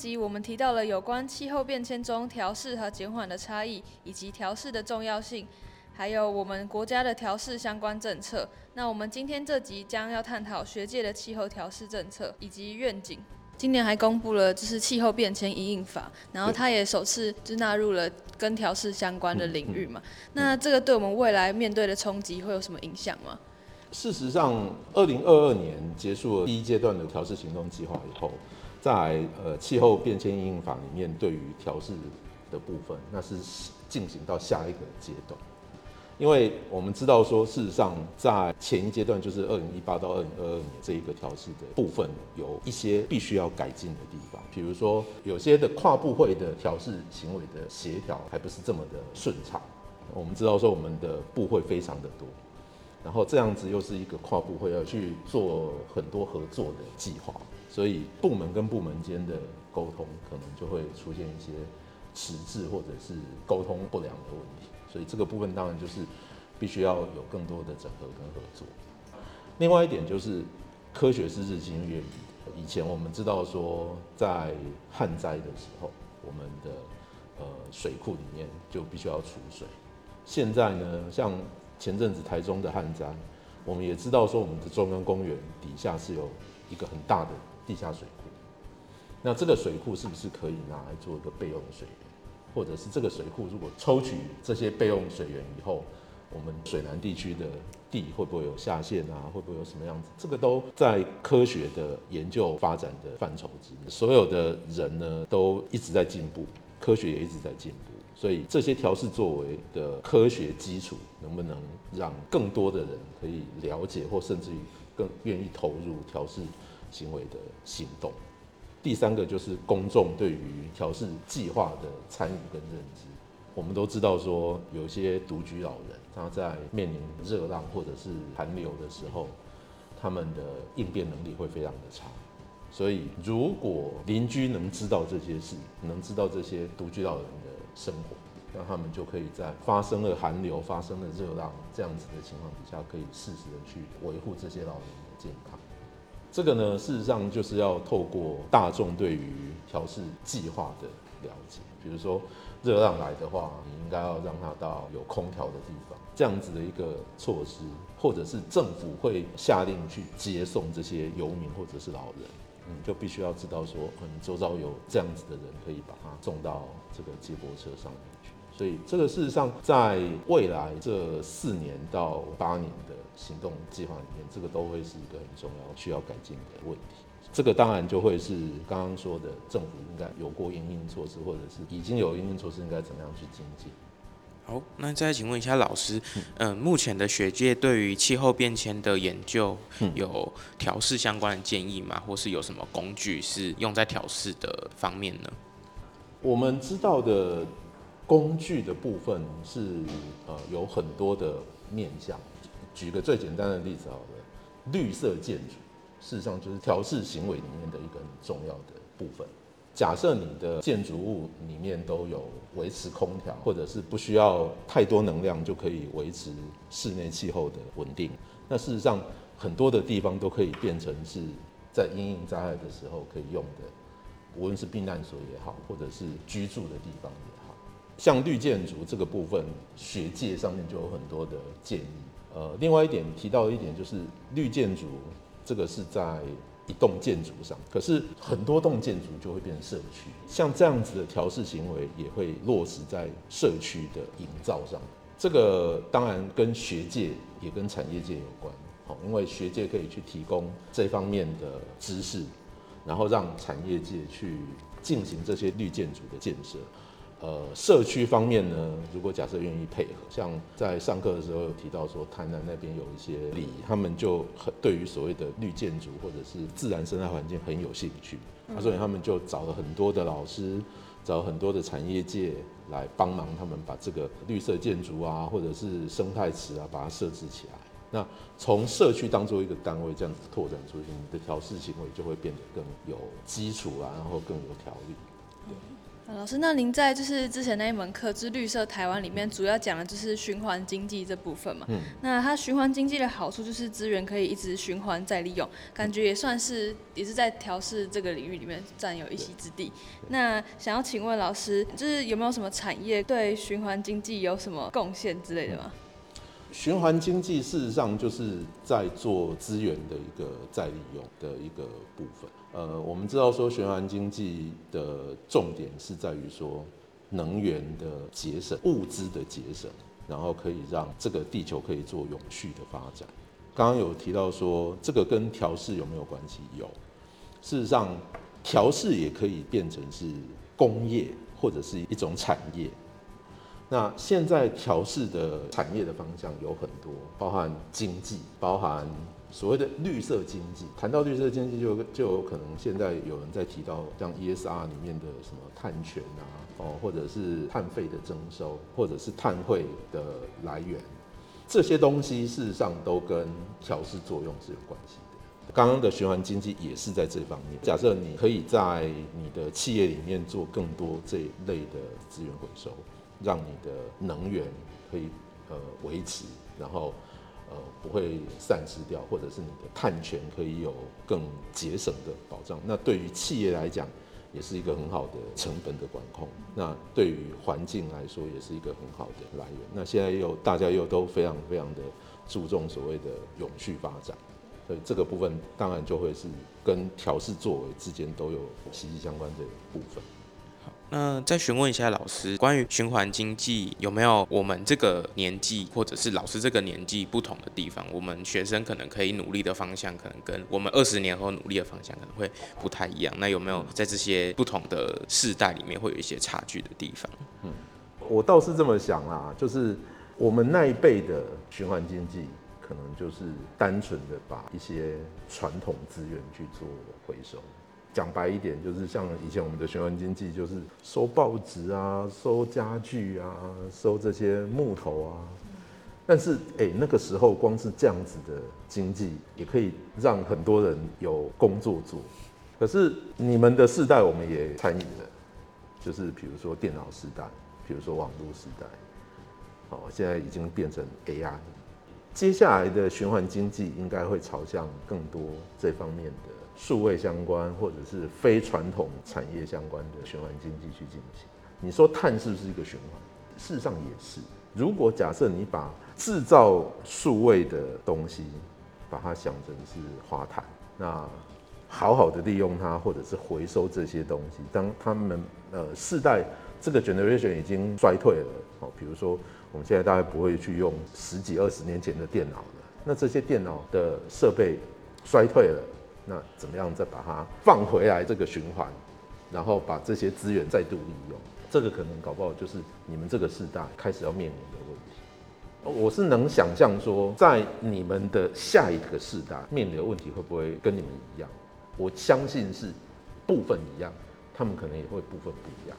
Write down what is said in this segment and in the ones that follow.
集我们提到了有关气候变迁中调试和减缓的差异，以及调试的重要性，还有我们国家的调试相关政策。那我们今天这集将要探讨学界的气候调试政策以及愿景。今年还公布了就是气候变迁因应法，然后它也首次就纳入了跟调试相关的领域嘛。那这个对我们未来面对的冲击会有什么影响吗？事实上，二零二二年结束了第一阶段的调试行动计划以后，在呃气候变迁因应法里面，对于调试的部分，那是进行到下一个阶段。因为我们知道说，事实上在前一阶段，就是二零一八到二零二二年这一个调试的部分，有一些必须要改进的地方，比如说有些的跨部会的调试行为的协调还不是这么的顺畅。我们知道说，我们的部会非常的多。然后这样子又是一个跨部会要去做很多合作的计划，所以部门跟部门间的沟通可能就会出现一些迟滞或者是沟通不良的问题。所以这个部分当然就是必须要有更多的整合跟合作。另外一点就是科学是日新月异。以前我们知道说在旱灾的时候，我们的呃水库里面就必须要储水。现在呢，像前阵子台中的旱灾，我们也知道说我们的中央公园底下是有一个很大的地下水库，那这个水库是不是可以拿来做一个备用的水源？或者是这个水库如果抽取这些备用水源以后，我们水南地区的地会不会有下陷啊？会不会有什么样子？这个都在科学的研究发展的范畴之内，所有的人呢都一直在进步，科学也一直在进步。所以这些调试作为的科学基础，能不能让更多的人可以了解，或甚至于更愿意投入调试行为的行动？第三个就是公众对于调试计划的参与跟认知。我们都知道说，有些独居老人他在面临热浪或者是寒流的时候，他们的应变能力会非常的差。所以，如果邻居能知道这些事，能知道这些独居老人的生活，那他们就可以在发生了寒流、发生了热浪这样子的情况底下，可以适时的去维护这些老人的健康。这个呢，事实上就是要透过大众对于调适计划的了解，比如说热浪来的话，你应该要让他到有空调的地方，这样子的一个措施，或者是政府会下令去接送这些游民或者是老人。就必须要知道说，嗯，周遭有这样子的人可以把他送到这个接驳车上面去。所以这个事实上，在未来这四年到八年的行动计划里面，这个都会是一个很重要需要改进的问题。这个当然就会是刚刚说的，政府应该有过因应措施，或者是已经有因应措施，应该怎么样去精进。好，那再请问一下老师，嗯，目前的学界对于气候变迁的研究有调试相关的建议吗？或是有什么工具是用在调试的方面呢？我们知道的工具的部分是呃有很多的面向。举个最简单的例子好了，绿色建筑事实上就是调试行为里面的一个很重要的部分。假设你的建筑物里面都有维持空调，或者是不需要太多能量就可以维持室内气候的稳定，那事实上很多的地方都可以变成是在阴影灾害的时候可以用的，无论是避难所也好，或者是居住的地方也好。像绿建筑这个部分，学界上面就有很多的建议。呃，另外一点提到一点就是绿建筑这个是在。一栋建筑上，可是很多栋建筑就会变成社区，像这样子的调试行为也会落实在社区的营造上。这个当然跟学界也跟产业界有关，好，因为学界可以去提供这方面的知识，然后让产业界去进行这些绿建筑的建设。呃，社区方面呢，如果假设愿意配合，像在上课的时候有提到说，台南那边有一些里，他们就很对于所谓的绿建筑或者是自然生态环境很有兴趣，所以他们就找了很多的老师，找很多的产业界来帮忙他们把这个绿色建筑啊，或者是生态池啊，把它设置起来。那从社区当做一个单位这样子拓展出去，你的调试行为就会变得更有基础啊，然后更有条理。对老师，那您在就是之前那一门课《之绿色台湾》里面，主要讲的就是循环经济这部分嘛。嗯。那它循环经济的好处就是资源可以一直循环再利用，感觉也算是也是在调试这个领域里面占有一席之地。那想要请问老师，就是有没有什么产业对循环经济有什么贡献之类的吗？循环经济事实上就是在做资源的一个再利用的一个部分。呃，我们知道说循环经济的重点是在于说能源的节省、物资的节省，然后可以让这个地球可以做永续的发展。刚刚有提到说这个跟调试有没有关系？有。事实上，调试也可以变成是工业或者是一种产业。那现在调适的产业的方向有很多，包含经济，包含所谓的绿色经济。谈到绿色经济，就就有可能现在有人在提到像 ESR 里面的什么碳权啊，哦，或者是碳费的征收，或者是碳汇的来源，这些东西事实上都跟调适作用是有关系的。刚刚的循环经济也是在这方面。假设你可以在你的企业里面做更多这一类的资源回收。让你的能源可以呃维持，然后呃不会散失掉，或者是你的碳权可以有更节省的保障。那对于企业来讲，也是一个很好的成本的管控。那对于环境来说，也是一个很好的来源。那现在又大家又都非常非常的注重所谓的永续发展，所以这个部分当然就会是跟调适作为之间都有息息相关的部分。那再询问一下老师，关于循环经济有没有我们这个年纪或者是老师这个年纪不同的地方？我们学生可能可以努力的方向，可能跟我们二十年后努力的方向可能会不太一样。那有没有在这些不同的世代里面会有一些差距的地方？嗯，我倒是这么想啦，就是我们那一辈的循环经济，可能就是单纯的把一些传统资源去做回收。讲白一点，就是像以前我们的循环经济，就是收报纸啊、收家具啊、收这些木头啊。但是，哎、那个时候光是这样子的经济，也可以让很多人有工作做。可是你们的世代，我们也参与了，就是比如说电脑时代，比如说网络时代，哦，现在已经变成 AI。接下来的循环经济应该会朝向更多这方面的。数位相关或者是非传统产业相关的循环经济去进行，你说碳是不是一个循环？事实上也是。如果假设你把制造数位的东西，把它想成是花碳，那好好的利用它，或者是回收这些东西，当他们呃世代这个 generation 已经衰退了，哦，比如说我们现在大概不会去用十几二十年前的电脑了，那这些电脑的设备衰退了。那怎么样再把它放回来这个循环，然后把这些资源再度利用？这个可能搞不好就是你们这个世代开始要面临的问题。我是能想象说，在你们的下一个世代面临的问题会不会跟你们一样？我相信是部分一样，他们可能也会部分不一样。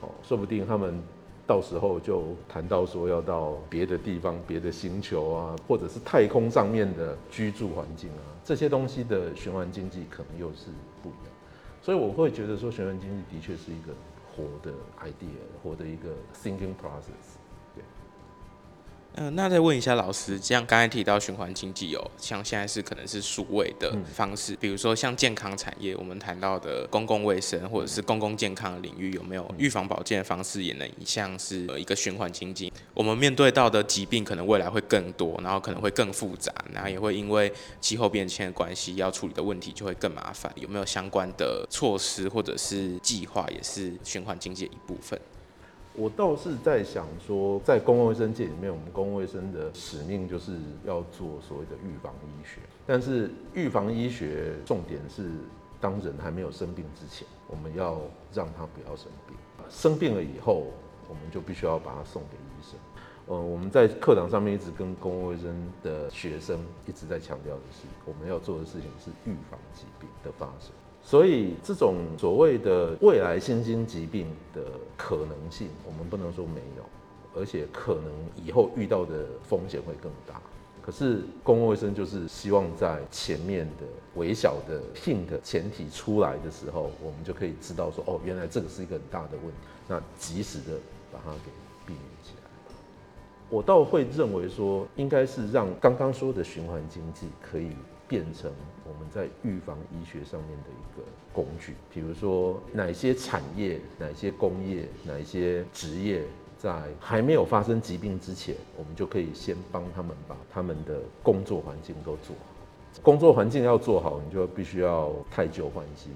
哦，说不定他们。到时候就谈到说要到别的地方、别的星球啊，或者是太空上面的居住环境啊，这些东西的循环经济可能又是不一样。所以我会觉得说，循环经济的确是一个活的 idea，活的一个 thinking process。嗯、呃，那再问一下老师，像刚才提到循环经济有，像现在是可能是数位的方式，嗯、比如说像健康产业，我们谈到的公共卫生或者是公共健康的领域，有没有预防保健的方式也能像是一个循环经济？我们面对到的疾病可能未来会更多，然后可能会更复杂，然后也会因为气候变迁的关系，要处理的问题就会更麻烦。有没有相关的措施或者是计划，也是循环经济的一部分？我倒是在想说，在公共卫生界里面，我们公共卫生的使命就是要做所谓的预防医学。但是预防医学重点是，当人还没有生病之前，我们要让他不要生病。生病了以后，我们就必须要把他送给医生。呃，我们在课堂上面一直跟公共卫生的学生一直在强调的是，我们要做的事情是预防疾病的发生。所以，这种所谓的未来新兴疾病的可能性，我们不能说没有，而且可能以后遇到的风险会更大。可是公共卫生就是希望在前面的微小的 hint 前提出来的时候，我们就可以知道说，哦，原来这个是一个很大的问题，那及时的把它给避免起来。我倒会认为说，应该是让刚刚说的循环经济可以变成我们在预防医学上面的一个工具，比如说哪些产业、哪些工业、哪些职业。在还没有发生疾病之前，我们就可以先帮他们把他们的工作环境都做好。工作环境要做好，你就必须要汰旧换新，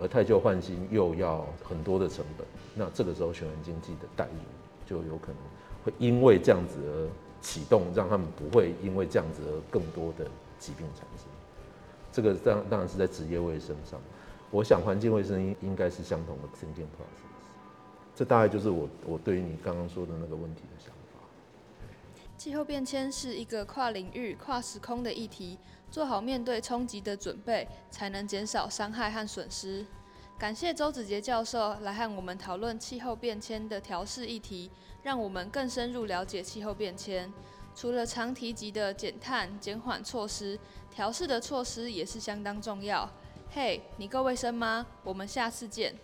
而汰旧换新又要很多的成本。那这个时候，循环经济的带入就有可能会因为这样子而启动，让他们不会因为这样子而更多的疾病产生。这个当当然是在职业卫生上，我想环境卫生应应该是相同的 thinking process。这大概就是我我对于你刚刚说的那个问题的想法。气候变迁是一个跨领域、跨时空的议题，做好面对冲击的准备，才能减少伤害和损失。感谢周子杰教授来和我们讨论气候变迁的调试议题，让我们更深入了解气候变迁。除了常提及的减碳、减缓措施，调试的措施也是相当重要。嘿，你够卫生吗？我们下次见。